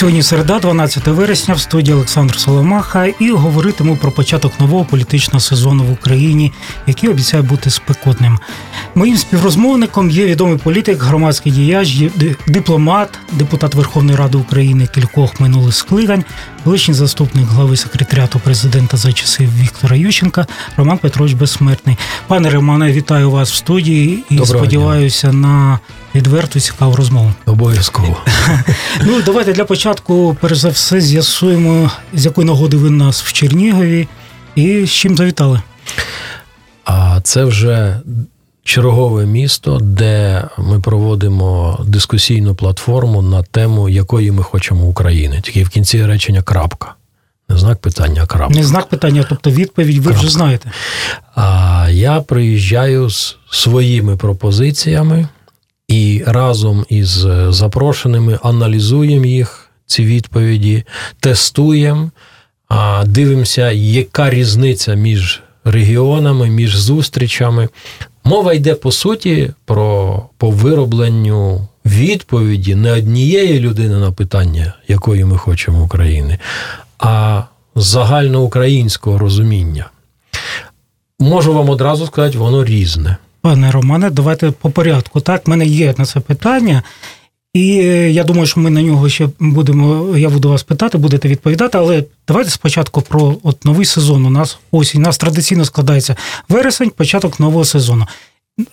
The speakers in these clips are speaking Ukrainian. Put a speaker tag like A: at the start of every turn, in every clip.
A: Сьогодні середа, 12 вересня, в студії Олександр Соломаха, і говоритиму про початок нового політичного сезону в Україні, який обіцяє бути спекотним. Моїм співрозмовником є відомий політик, громадський діяч, дипломат, депутат Верховної Ради України кількох минулих скликань, колишній заступник глави секретаріату президента за часи Віктора Ющенка, Роман Петрович Безсмертний. Пане Романе, вітаю вас в студії і Доброго сподіваюся дня. на відверту цікаву розмову.
B: Обов'язково.
A: Ну давайте для початку, перш за все, з'ясуємо, з якої нагоди ви нас в Чернігові і з чим завітали.
B: А це вже чергове місто, де ми проводимо дискусійну платформу на тему, якої ми хочемо України. Тільки в кінці речення крапка. Не знак питання, а крапка.
A: Не знак питання, тобто відповідь ви крапка. вже знаєте.
B: А я приїжджаю з своїми пропозиціями і разом із запрошеними аналізуємо їх, ці відповіді, тестуємо, дивимося, яка різниця між регіонами, між зустрічами. Мова йде по суті про по виробленню відповіді не однієї людини на питання, якої ми хочемо України, а загальноукраїнського розуміння. Можу вам одразу сказати, воно різне.
A: Пане Романе, давайте по порядку. Так, в мене є на це питання, і я думаю, що ми на нього ще будемо. Я буду вас питати, будете відповідати. Але давайте спочатку про от новий сезон. У нас осінь. У нас традиційно складається вересень, початок нового сезону.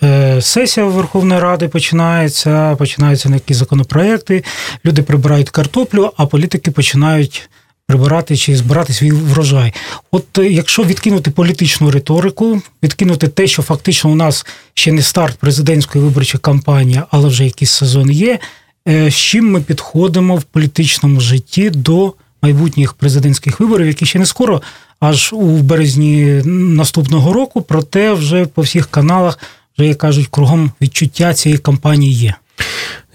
A: Е, сесія Верховної Ради починається, починаються якісь законопроекти, люди прибирають картоплю, а політики починають прибирати чи збирати свій врожай. От е, якщо відкинути політичну риторику, відкинути те, що фактично у нас ще не старт президентської виборчої кампанії, але вже якийсь сезон є. Е, з чим ми підходимо в політичному житті до майбутніх президентських виборів, які ще не скоро, аж у березні наступного року, проте вже по всіх каналах вже як кажуть, кругом відчуття цієї кампанії є.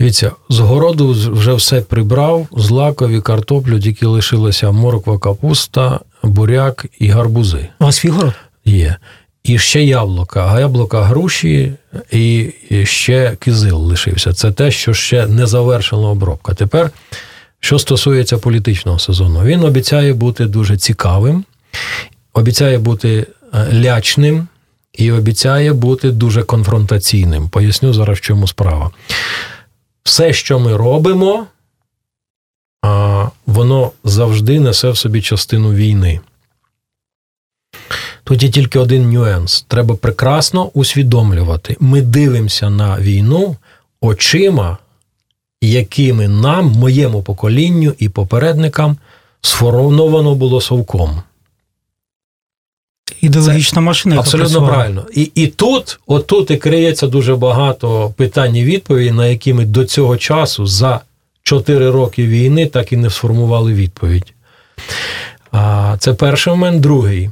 B: Дивіться, з городу вже все прибрав, злакові, картоплю, тільки лишилася морква, капуста, буряк і гарбузи.
A: У вас фігура?
B: Є. І ще яблука, а яблука груші, і ще кизил лишився. Це те, що ще не завершена обробка. Тепер, що стосується політичного сезону, він обіцяє бути дуже цікавим, обіцяє бути е, лячним і обіцяє бути дуже конфронтаційним. Поясню зараз, в чому справа все, що ми робимо, воно завжди несе в собі частину війни. Тут є тільки один нюанс. Треба прекрасно усвідомлювати. Ми дивимося на війну очима, якими нам, моєму поколінню і попередникам сформовано було совком.
A: Ідеологічна машина.
B: Абсолютно правильно. І і тут, отут і криється дуже багато питань і відповідей, на які ми до цього часу за 4 роки війни так і не сформували відповідь. А, Це перший момент. Другий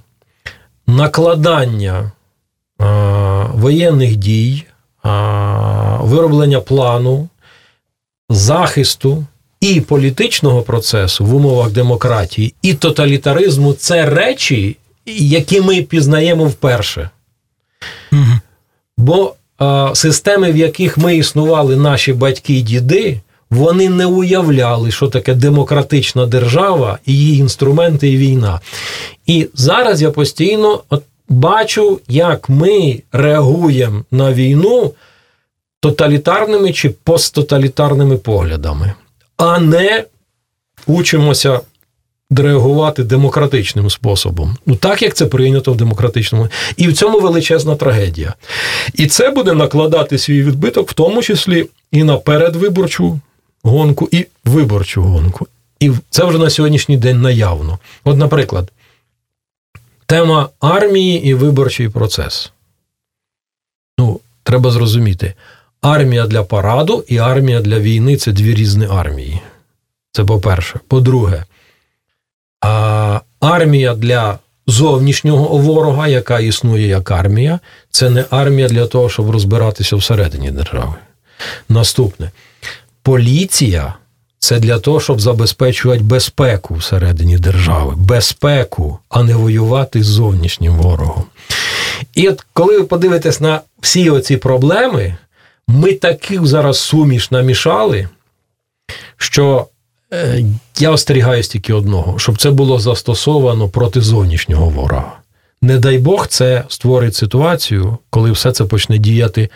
B: накладання а, воєнних дій, а, вироблення плану, захисту. І політичного процесу в умовах демократії, і тоталітаризму це речі, які ми пізнаємо вперше. Угу. Бо а, системи, в яких ми існували, наші батьки і діди, вони не уявляли, що таке демократична держава, і її інструменти і війна. І зараз я постійно от бачу, як ми реагуємо на війну тоталітарними чи посттоталітарними поглядами, а не учимося реагувати демократичним способом. Ну так як це прийнято в демократичному. І в цьому величезна трагедія. І це буде накладати свій відбиток, в тому числі і на передвиборчу гонку, і виборчу гонку. І це вже на сьогоднішній день наявно. От, наприклад, тема армії і виборчий процес. Ну, треба зрозуміти. Армія для параду і армія для війни це дві різні армії. Це по-перше. По-друге, армія для зовнішнього ворога, яка існує як армія, це не армія для того, щоб розбиратися всередині держави. Наступне поліція це для того, щоб забезпечувати безпеку всередині держави, безпеку, а не воювати з зовнішнім ворогом. І от коли ви подивитесь на всі оці проблеми, ми таких зараз суміш намішали, що я остерігаюсь тільки одного, щоб це було застосовано проти зовнішнього ворога. Не дай Бог, це створить ситуацію, коли все це почне діяти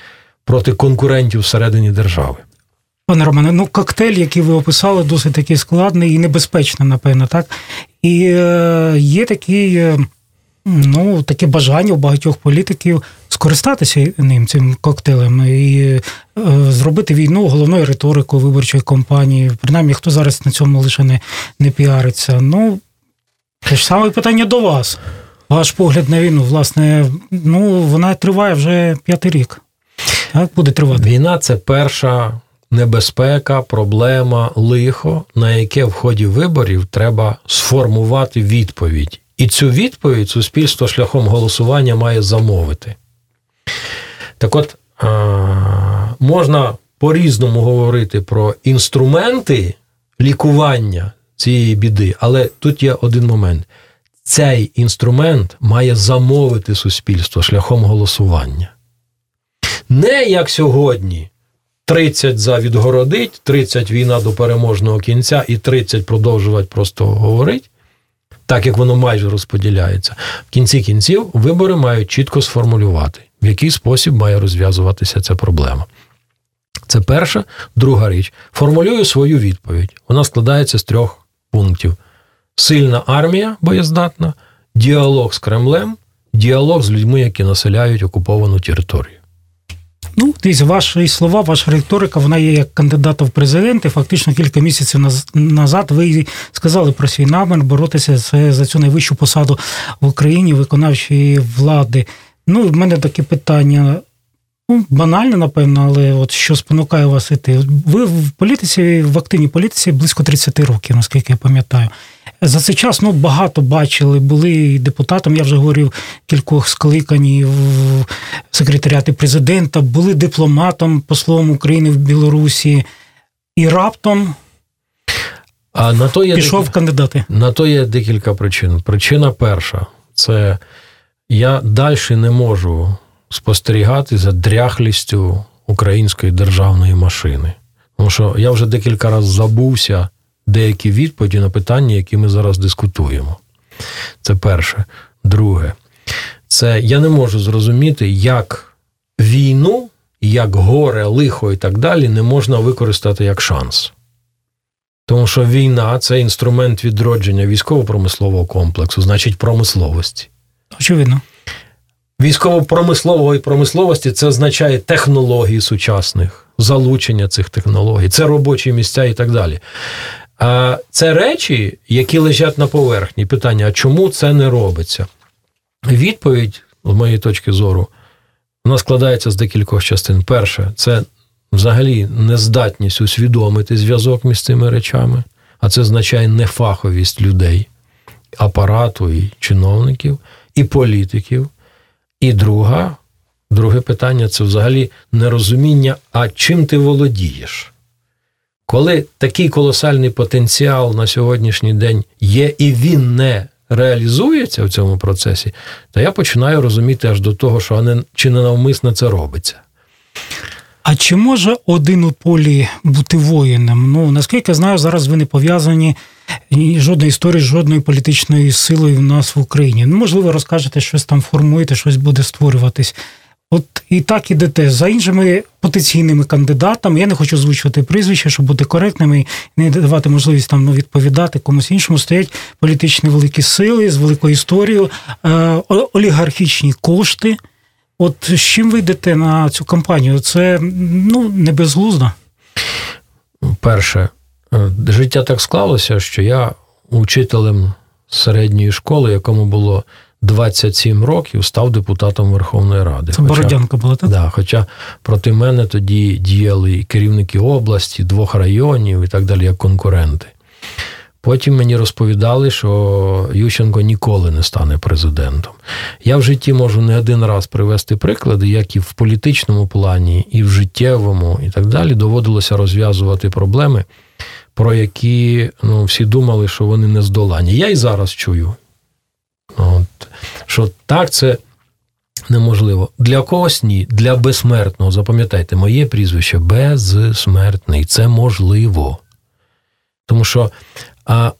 B: проти конкурентів всередині держави.
A: Пане Романе, ну коктейль, який ви описали, досить такий складний і небезпечний, напевно, так? І е, є такий, е, ну, таке бажання у багатьох політиків скористатися ним, цим коктейлем, і е, зробити війну головною риторикою виборчої кампанії. Принаймні, хто зараз на цьому лише не, не піариться. Ну, те ж саме питання до вас. Ваш погляд на війну, власне, ну, вона триває вже п'ятий рік. Так, буде тривати.
B: Війна це перша небезпека, проблема, лихо, на яке в ході виборів треба сформувати відповідь. І цю відповідь суспільство шляхом голосування має замовити. Так от, можна по-різному говорити про інструменти лікування цієї біди, але тут є один момент. Цей інструмент має замовити суспільство шляхом голосування. Не як сьогодні 30 за відгородить, 30 війна до переможного кінця і 30 продовжувати просто говорити, так як воно майже розподіляється. В кінці кінців вибори мають чітко сформулювати, в який спосіб має розв'язуватися ця проблема. Це перша. Друга річ. Формулюю свою відповідь. Вона складається з трьох пунктів: сильна армія боєздатна, діалог з Кремлем, діалог з людьми, які населяють окуповану територію.
A: Ну, дивіться, ваші слова, ваша риторика, вона є як кандидата в президенти. Фактично кілька місяців назад ви сказали про свій намір боротися за цю найвищу посаду в Україні виконавчої влади. Ну, в мене таке питання. Ну, банально, напевно, але от що спонукає вас іти. Ви в політиці, в активній політиці близько 30 років, наскільки я пам'ятаю. За цей час ну, багато бачили, були депутатом, я вже говорив, кількох скликань в секретаріаті президента, були дипломатом, послом України в Білорусі, і раптом а на то є пішов декілька, кандидати.
B: На то є декілька причин. Причина перша це я далі не можу спостерігати за дряхлістю української державної машини. Тому що я вже декілька разів забувся деякі відповіді на питання, які ми зараз дискутуємо. Це перше. Друге, це я не можу зрозуміти, як війну, як горе, лихо і так далі не можна використати як шанс. Тому що війна це інструмент відродження військово-промислового комплексу, значить промисловості.
A: Очевидно.
B: Військово-промислової промисловості це означає технології сучасних, залучення цих технологій, це робочі місця і так далі. А це речі, які лежать на поверхні. Питання: а чому це не робиться? Відповідь, з моєї точки зору, вона складається з декількох частин. Перше, це взагалі нездатність усвідомити зв'язок між цими речами, а це означає нефаховість людей, апарату і чиновників, і політиків. І друга, друге питання це взагалі нерозуміння, а чим ти володієш. Коли такий колосальний потенціал на сьогоднішній день є, і він не реалізується в цьому процесі, то я починаю розуміти аж до того, що чи не навмисно це робиться.
A: А чи може один у полі бути воїном? Ну наскільки я знаю, зараз ви не пов'язані жодної історії, жодної політичної силою в нас в Україні. Ну, можливо, розкажете, щось там формуєте, щось буде створюватись. От і так ідете за іншими потенційними кандидатами. Я не хочу озвучувати прізвища, щоб бути коректними не давати можливість там ну, відповідати комусь іншому. Стоять політичні великі сили з великою історією, е, олігархічні кошти. От з чим ви йдете на цю кампанію? Це ну не безглуздо?
B: Перше, е, життя так склалося, що я учителем середньої школи, якому було 27 років став депутатом Верховної Ради.
A: Це Бородянка була так?
B: Да, Хоча проти мене тоді діяли і керівники області, двох районів і так далі, як конкуренти. Потім мені розповідали, що Ющенко ніколи не стане президентом. Я в житті можу не один раз привести приклади, як і в політичному плані, і в життєвому, і так далі доводилося розв'язувати проблеми про які ну, всі думали, що вони не здолані. Я і зараз чую, От, що так це неможливо. Для когось ні, для безсмертного. Запам'ятайте, моє прізвище безсмертний. Це можливо. Тому що а,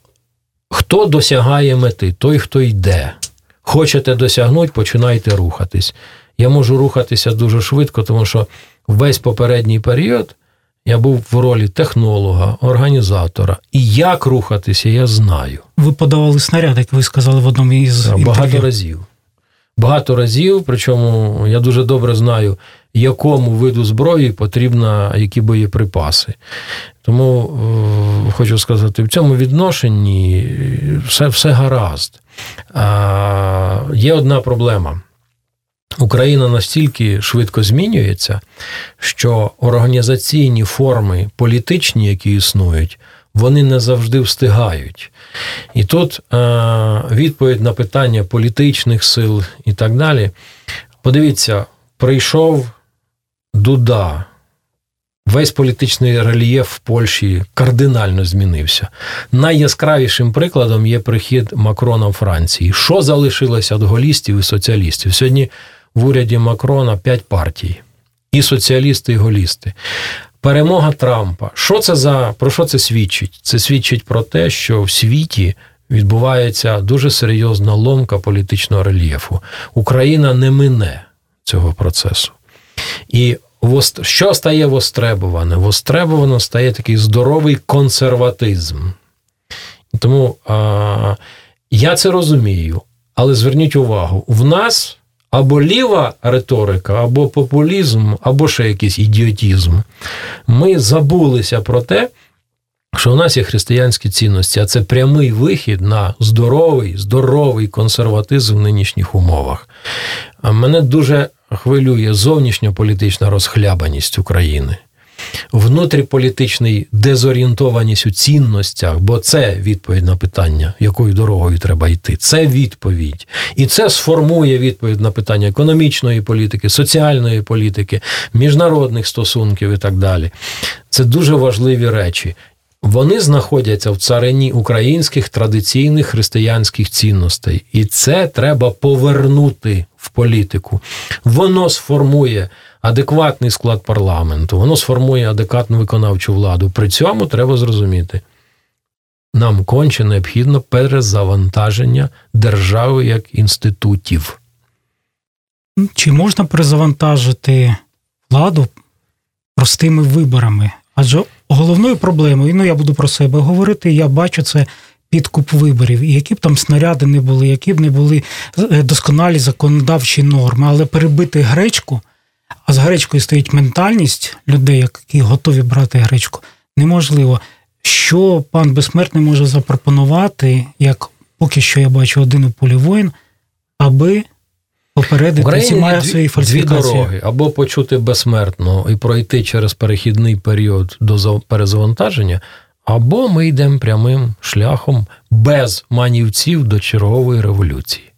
B: хто досягає мети, той, хто йде. Хочете досягнути, починайте рухатись. Я можу рухатися дуже швидко, тому що весь попередній період я був в ролі технолога, організатора. І як рухатися, я знаю.
A: Ви подавали снаряд, як ви сказали в одному із
B: інтерв'ю. багато разів. Багато разів, причому я дуже добре знаю, якому виду зброї потрібно які боєприпаси. Тому е, хочу сказати, в цьому відношенні все все гаразд. А, Є одна проблема. Україна настільки швидко змінюється, що організаційні форми політичні, які існують, вони не завжди встигають. І тут е, відповідь на питання політичних сил і так далі. Подивіться, прийшов Дуда. Весь політичний рельєф в Польщі кардинально змінився. Найяскравішим прикладом є прихід Макрона в Франції. Що залишилося від голістів і соціалістів? Сьогодні в уряді Макрона п'ять партій: і соціалісти, і голісти. Перемога Трампа. Що це за про що це свідчить? Це свідчить про те, що в світі відбувається дуже серйозна ломка політичного рельєфу. Україна не мине цього процесу. І що стає востребуване? Востребувано стає такий здоровий консерватизм. Тому а, я це розумію, але зверніть увагу, в нас або ліва риторика, або популізм, або ще якийсь ідіотізм. Ми забулися про те, що у нас є християнські цінності, а це прямий вихід на здоровий, здоровий консерватизм в нинішніх умовах. Мене дуже хвилює зовнішня політична розхлябаність України внутріполітичний дезорієнтованість у цінностях, бо це відповідь на питання, якою дорогою треба йти. Це відповідь. І це сформує відповідь на питання економічної політики, соціальної політики, міжнародних стосунків і так далі. Це дуже важливі речі. Вони знаходяться в царині українських традиційних християнських цінностей, і це треба повернути в політику. Воно сформує адекватний склад парламенту, воно сформує адекватну виконавчу владу. При цьому треба зрозуміти, нам конче необхідно перезавантаження держави як інститутів.
A: Чи можна перезавантажити владу простими виборами? Адже головною проблемою, ну я буду про себе говорити, я бачу це підкуп виборів, і які б там снаряди не були, які б не були е, досконалі законодавчі норми, але перебити гречку а з гречкою стоїть ментальність людей, які готові брати гречку, неможливо. Що пан безсмертний може запропонувати, як поки що я бачу один у полі воїн, аби попередити ці фальсифікації?
B: Дві дороги або почути безсмертно і пройти через перехідний період до перезавантаження, або ми йдемо прямим шляхом без манівців до чергової революції.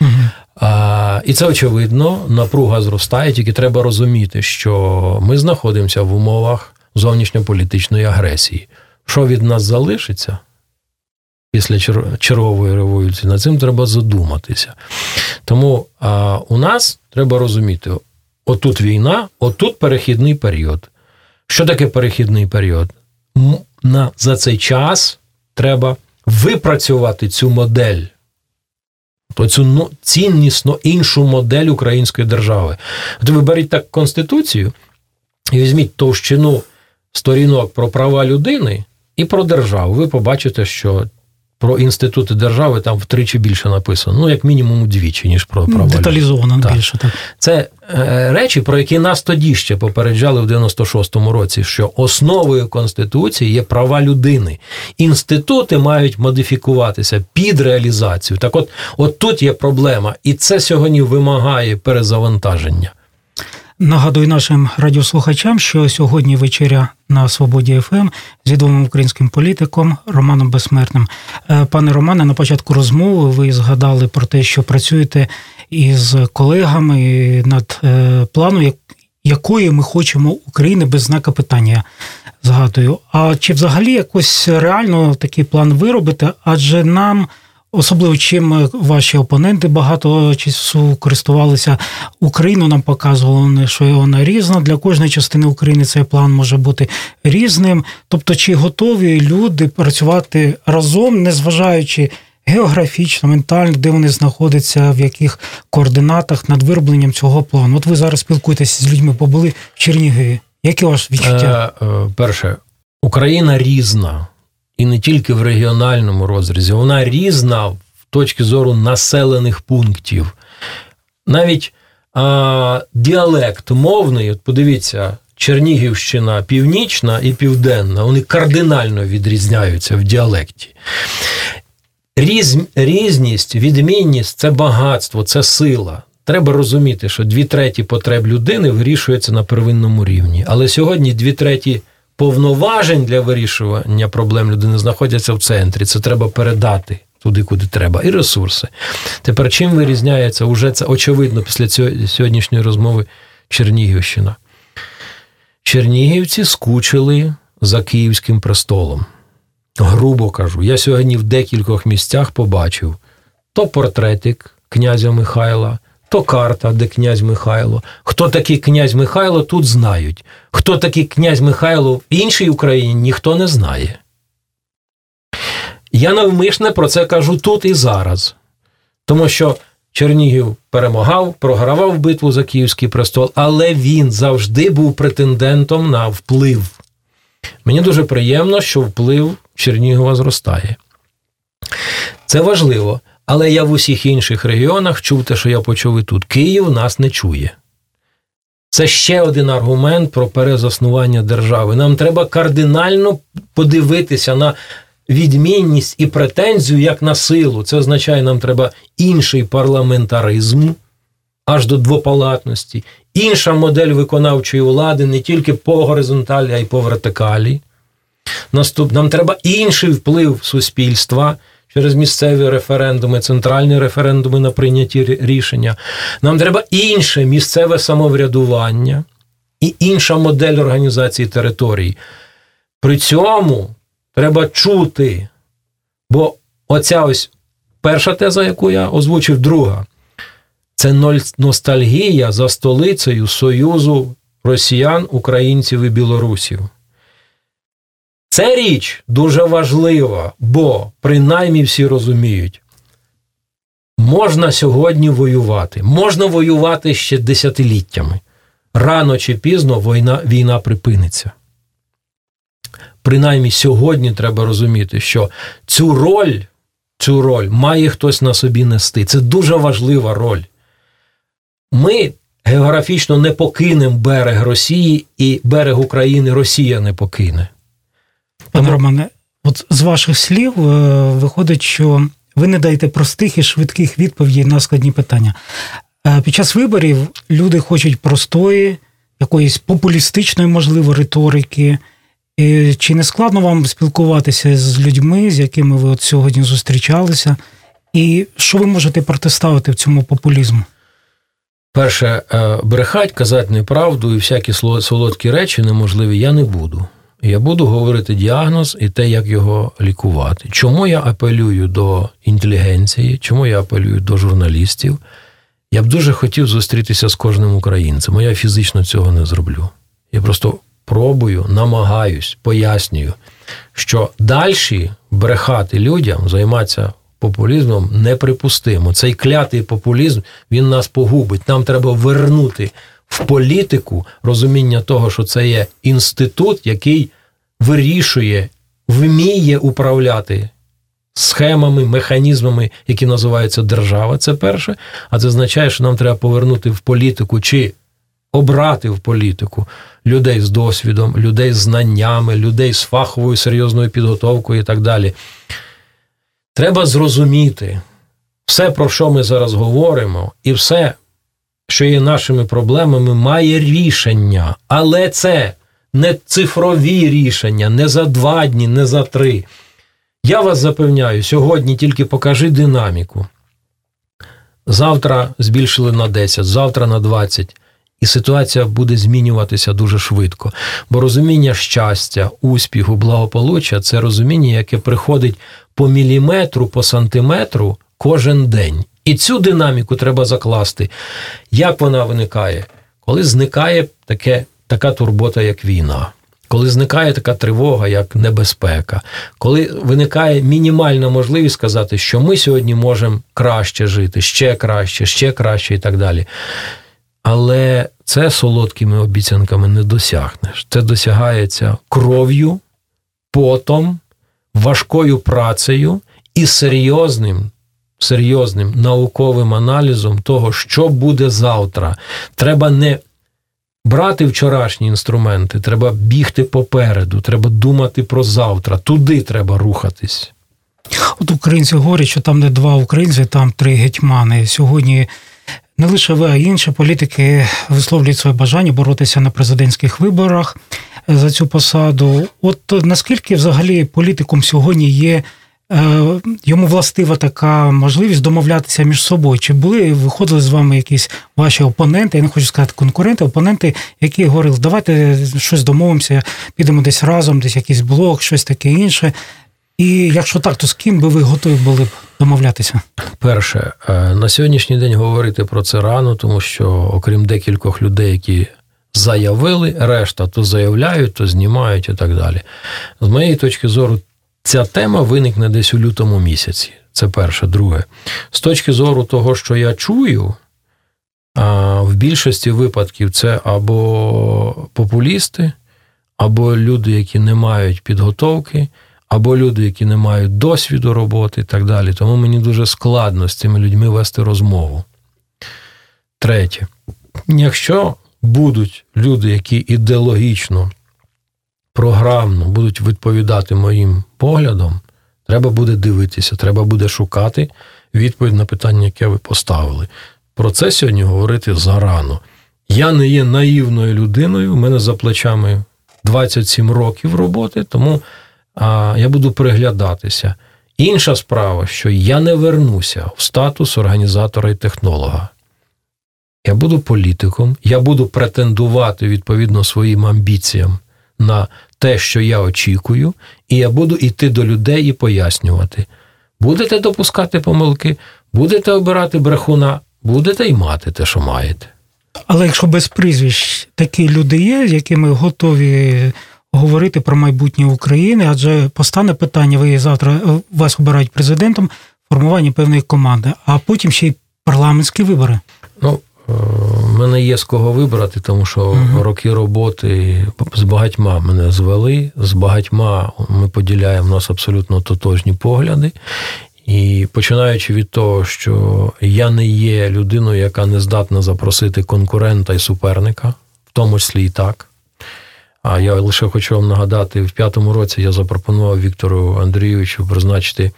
B: Угу. А, І це очевидно, напруга зростає, тільки треба розуміти, що ми знаходимося в умовах зовнішньополітичної агресії. Що від нас залишиться після чергової революції, над цим треба задуматися. Тому а, у нас треба розуміти: отут війна, отут перехідний період. Що таке перехідний період? На, За цей час треба випрацювати цю модель про цю ну, ціннісно іншу модель української держави. От ви беріть так Конституцію і візьміть товщину сторінок про права людини і про державу. Ви побачите, що про інститути держави там втричі більше написано, ну як мінімум удвічі, ніж про права.
A: Деталізовано так. більше так.
B: Це е, речі, про які нас тоді ще попереджали в 96-му році, що основою конституції є права людини. Інститути мають модифікуватися під реалізацію. Так, от, от тут є проблема, і це сьогодні вимагає перезавантаження.
A: Нагадую нашим радіослухачам, що сьогодні вечеря на Свободі ФМ з відомим українським політиком Романом Безсмертним. Е, пане Романе, на початку розмови ви згадали про те, що працюєте із колегами над е, планом, якої ми хочемо України без знака питання. Згадую. А чи взагалі якось реально такий план виробити? Адже нам. Особливо чим ваші опоненти багато часу користувалися Україну. Нам показували, що вона різна. Для кожної частини України цей план може бути різним. Тобто, чи готові люди працювати разом, незважаючи географічно, ментально, де вони знаходяться, в яких координатах над виробленням цього плану? От ви зараз спілкуєтеся з людьми, побули в Чернігові. Які ваше відчуття?
B: Е, е, перше, Україна різна і не тільки в регіональному розрізі, вона різна в точки зору населених пунктів. Навіть а, діалект мовний, от подивіться, Чернігівщина північна і південна, вони кардинально відрізняються в діалекті. Різ, Різність, відмінність це багатство, це сила. Треба розуміти, що дві треті потреб людини вирішуються на первинному рівні. Але сьогодні дві треті повноважень для вирішування проблем людини знаходяться в центрі. Це треба передати туди, куди треба, і ресурси. Тепер чим вирізняється, уже це очевидно після сьогоднішньої розмови Чернігівщина. Чернігівці скучили за Київським престолом. Грубо кажу, я сьогодні в декількох місцях побачив то портретик князя Михайла, карта, де князь Михайло. Хто такий князь Михайло, тут знають. Хто такий князь Михайло в іншій Україні, ніхто не знає. Я навмисне про це кажу тут і зараз. Тому що Чернігів перемагав, програвав битву за Київський престол, але він завжди був претендентом на вплив. Мені дуже приємно, що вплив Чернігова зростає. Це важливо. Але я в усіх інших регіонах чув те, що я почув і тут. Київ нас не чує. Це ще один аргумент про перезаснування держави. Нам треба кардинально подивитися на відмінність і претензію як на силу. Це означає, нам треба інший парламентаризм аж до двопалатності, інша модель виконавчої влади не тільки по горизонталі, а й по вертикалі. Наступ... Нам треба інший вплив суспільства через місцеві референдуми, центральні референдуми на прийняті рішення. Нам треба інше місцеве самоврядування і інша модель організації територій. При цьому треба чути, бо оця ось перша теза, яку я озвучив, друга. Це ностальгія за столицею Союзу росіян, українців і білорусів. Це річ дуже важлива, бо принаймні всі розуміють, можна сьогодні воювати, можна воювати ще десятиліттями. Рано чи пізно війна, війна припиниться. Принаймні сьогодні треба розуміти, що цю роль, цю роль має хтось на собі нести. Це дуже важлива роль. Ми географічно не покинемо берег Росії і берег України Росія не покине.
A: Пане Романе, от з ваших слів е, виходить, що ви не даєте простих і швидких відповідей на складні питання. Е, під час виборів люди хочуть простої, якоїсь популістичної, можливо, риторики. Чи не складно вам спілкуватися з людьми, з якими ви от сьогодні зустрічалися? І що ви можете протиставити в цьому популізму?
B: Перше, е, брехать, казати неправду і всякі солодкі речі неможливі я не буду. Я буду говорити діагноз і те, як його лікувати. Чому я апелюю до інтелігенції, чому я апелюю до журналістів? Я б дуже хотів зустрітися з кожним українцем, а я фізично цього не зроблю. Я просто пробую, намагаюсь, пояснюю, що далі брехати людям, займатися популізмом неприпустимо. Цей клятий популізм він нас погубить. Нам треба вернути в політику розуміння того, що це є інститут, який вирішує, вміє управляти схемами, механізмами, які називаються держава. Це перше. А це означає, що нам треба повернути в політику чи обрати в політику людей з досвідом, людей з знаннями, людей з фаховою серйозною підготовкою і так далі. Треба зрозуміти все, про що ми зараз говоримо, і все, що є нашими проблемами, має рішення. Але це не цифрові рішення, не за два дні, не за три. Я вас запевняю, сьогодні тільки покажи динаміку. Завтра збільшили на 10, завтра на 20. І ситуація буде змінюватися дуже швидко. Бо розуміння щастя, успіху, благополуччя це розуміння, яке приходить по міліметру, по сантиметру кожен день. І цю динаміку треба закласти. Як вона виникає? Коли зникає таке, така турбота, як війна, коли зникає така тривога, як небезпека, коли виникає мінімальна можливість сказати, що ми сьогодні можемо краще жити, ще краще, ще краще і так далі. Але це солодкими обіцянками не досягнеш. Це досягається кров'ю, потом, важкою працею і серйозним серйозним науковим аналізом того, що буде завтра. Треба не брати вчорашні інструменти, треба бігти попереду, треба думати про завтра. Туди треба рухатись.
A: От українці говорять, що там не два українці, там три гетьмани. Сьогодні не лише ви, а інші політики висловлюють своє бажання боротися на президентських виборах за цю посаду. От наскільки взагалі політикум сьогодні є йому властива така можливість домовлятися між собою. Чи були виходили з вами якісь ваші опоненти? Я не хочу сказати конкуренти, опоненти, які говорили, давайте щось домовимося, підемо десь разом, десь якийсь блок, щось таке інше. І якщо так, то з ким би ви готові були б домовлятися?
B: Перше, е, на сьогоднішній день говорити про це рано, тому що, окрім декількох людей, які заявили, решта то заявляють, то знімають і так далі. З моєї точки зору, Ця тема виникне десь у лютому місяці. Це перше. Друге. З точки зору того, що я чую, в більшості випадків це або популісти, або люди, які не мають підготовки, або люди, які не мають досвіду роботи і так далі. Тому мені дуже складно з цими людьми вести розмову. Третє. Якщо будуть люди, які ідеологічно програмно будуть відповідати моїм поглядам, треба буде дивитися, треба буде шукати відповідь на питання, яке ви поставили. Про це сьогодні говорити зарано. Я не є наївною людиною, у мене за плечами 27 років роботи, тому а, я буду приглядатися. Інша справа, що я не вернуся в статус організатора і технолога. Я буду політиком, я буду претендувати відповідно своїм амбіціям на те, що я очікую, і я буду йти до людей і пояснювати. Будете допускати помилки, будете обирати брехуна, будете й мати те, що маєте.
A: Але якщо без прізвищ такі люди є, з якими готові говорити про майбутнє України, адже постане питання, ви завтра е, вас обирають президентом, формування певної команди, а потім ще й парламентські вибори.
B: Ну, в мене є з кого вибрати, тому що uh роки роботи з багатьма мене звели, з багатьма ми поділяємо в нас абсолютно тотожні погляди. І починаючи від того, що я не є людиною, яка не здатна запросити конкурента і суперника, в тому числі і так. А я лише хочу вам нагадати, в п'ятому році я запропонував Віктору Андрійовичу призначити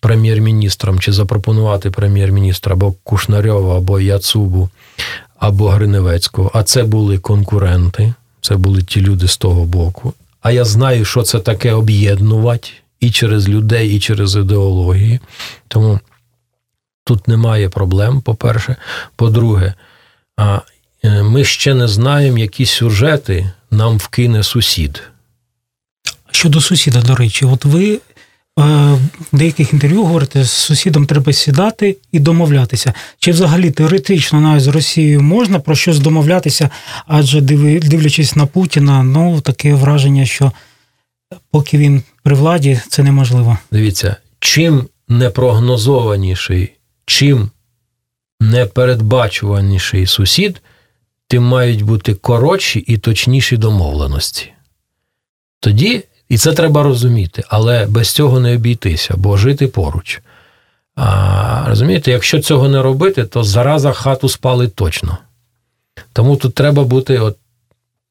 B: прем'єр-міністром чи запропонувати прем'єр-міністра або Кушнарьова, або Яцубу, або Гриневецького. А це були конкуренти, це були ті люди з того боку. А я знаю, що це таке об'єднувати і через людей, і через ідеології. Тому тут немає проблем, по-перше. По-друге, е, ми ще не знаємо, які сюжети нам вкине сусід.
A: Щодо сусіда, до речі, от ви в деяких інтерв'ю говорите, з сусідом треба сідати і домовлятися. Чи взагалі теоретично навіть з Росією можна про щось домовлятися, адже дивлячись на Путіна, ну таке враження, що поки він при владі, це неможливо.
B: Дивіться, чим непрогнозованіший, чим непередбачуваніший сусід, тим мають бути коротші і точніші домовленості. Тоді і це треба розуміти, але без цього не обійтися, бо жити поруч. А, Розумієте, якщо цього не робити, то зараза хату спалить точно. Тому тут треба бути от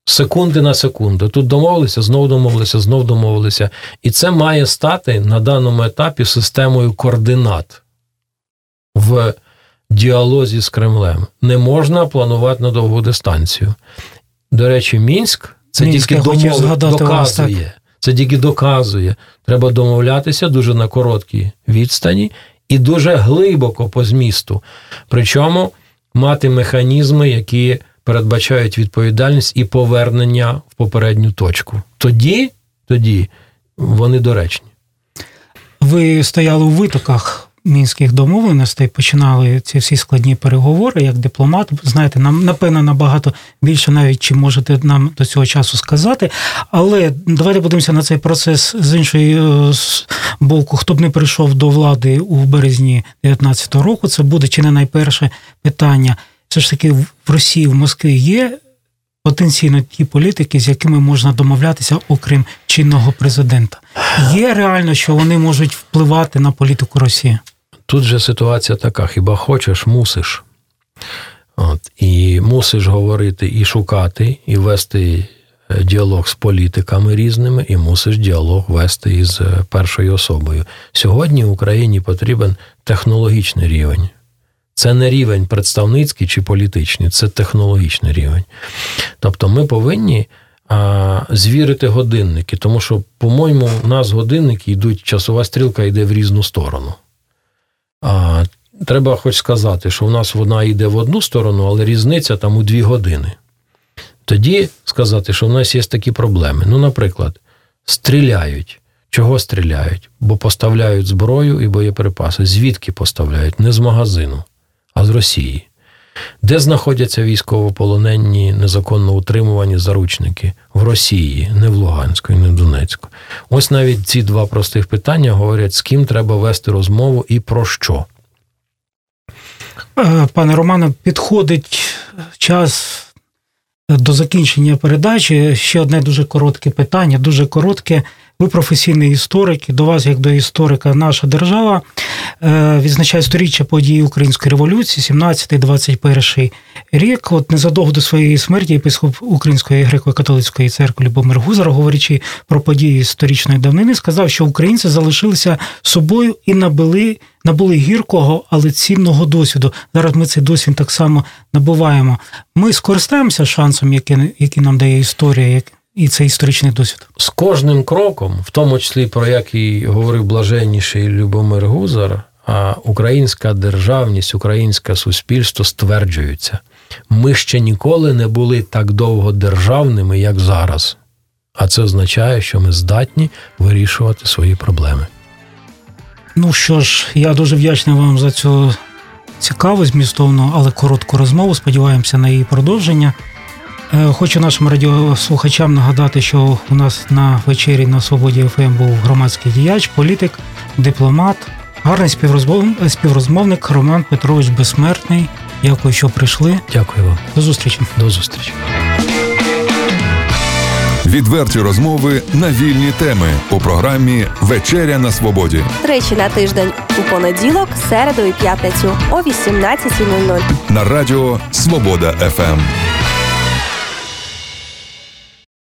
B: секунди на секунду. Тут домовилися, знову домовилися, знову домовилися. І це має стати на даному етапі системою координат в діалозі з Кремлем. Не можна планувати на довгу дистанцію. До речі, Мінськ це Мінськ, тільки домов... доказує. Це тільки доказує. Треба домовлятися дуже на короткій відстані і дуже глибоко по змісту. Причому мати механізми, які передбачають відповідальність і повернення в попередню точку. Тоді, тоді вони доречні.
A: Ви стояли у витоках мінських домовленостей починали ці всі складні переговори як дипломат. Знаєте, нам напевно набагато більше, навіть чи можете нам до цього часу сказати. Але давайте подивимося на цей процес з іншої е, боку. Хто б не прийшов до влади у березні 2019 року, це буде чи не найперше питання. Все ж таки в Росії в Москві є. Потенційно ті політики, з якими можна домовлятися, окрім чинного президента, є реально, що вони можуть впливати на політику Росії.
B: Тут же ситуація така: хіба хочеш, мусиш. От, І мусиш говорити і шукати, і вести е, діалог з політиками різними, і мусиш діалог вести із е, першою особою. Сьогодні Україні потрібен технологічний рівень. Це не рівень представницький чи політичний, це технологічний рівень. Тобто ми повинні а, звірити годинники, тому що, по-моєму, у нас годинники йдуть, часова стрілка йде в різну сторону. А, Треба хоч сказати, що в нас вона йде в одну сторону, але різниця там у дві години. Тоді сказати, що в нас є такі проблеми. Ну, наприклад, стріляють. Чого стріляють? Бо поставляють зброю і боєприпаси. Звідки поставляють? Не з магазину, а з Росії. Де знаходяться військовополонені, незаконно утримувані заручники? В Росії, не в Луганську не в Донецьку. Ось навіть ці два простих питання говорять, з ким треба вести розмову і про що.
A: Е, пане Романе, підходить час до закінчення передачі. Ще одне дуже коротке питання, дуже коротке. Ви професійний історик, і до вас, як до історика, наша держава е, відзначає сторіччя події Української революції, 17-21 рік. От незадовго до своєї смерті єпископ Української греко-католицької церкви Любомир Гузар, говорячи про події історичної давнини, сказав, що українці залишилися собою і набули, набули гіркого, але цінного досвіду. Зараз ми цей досвід так само набуваємо. Ми скористаємося шансом, який, який нам дає історія і це історичний досвід.
B: З кожним кроком, в тому числі про який говорив блаженніший Любомир Гузар, а українська державність, українське суспільство стверджуються. Ми ще ніколи не були так довго державними, як зараз. А це означає, що ми здатні вирішувати свої проблеми.
A: Ну що ж, я дуже вдячний вам за цю цікаву, змістовну, але коротку розмову. Сподіваємося на її продовження. Е, хочу нашим радіослухачам нагадати, що у нас на вечері на свободі ФМ був громадський діяч, політик, дипломат, гарний співрозмовник Роман Петрович Безсмертний. Дякую, що прийшли.
B: Дякую вам.
A: До зустрічі.
B: До зустрічі.
C: Відверті розмови на вільні теми у програмі Вечеря на Свободі.
D: Тричі на тиждень у понеділок, середу і п'ятницю о 18.00.
C: на радіо Свобода ФМ.